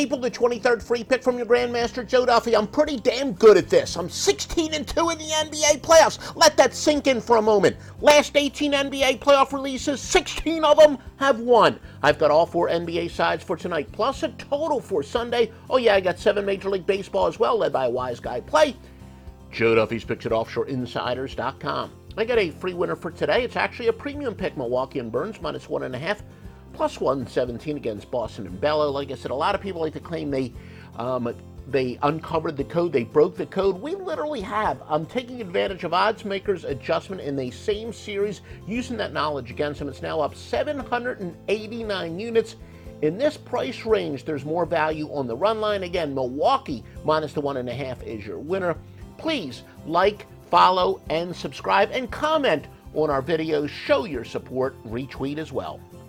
April the 23rd free pick from your Grandmaster Joe Duffy. I'm pretty damn good at this. I'm 16 and 2 in the NBA playoffs. Let that sink in for a moment. Last 18 NBA playoff releases, 16 of them have won. I've got all four NBA sides for tonight, plus a total for Sunday. Oh, yeah, I got seven Major League Baseball as well, led by a wise guy play. Joe Duffy's picks at offshoreinsiders.com. I got a free winner for today. It's actually a premium pick, Milwaukee and Burnes, minus one and a half plus 117 against Boston and Bello. Like I said, a lot of people like to claim they um, they uncovered the code, they broke the code. We literally have. I'm taking advantage of odds makers adjustment in the same series, using that knowledge against them. It's now up 789 units. In this price range, there's more value on the run line. Again, Milwaukee minus the one and a half is your winner. Please like, follow, and subscribe, and comment on our videos. Show your support, retweet as well.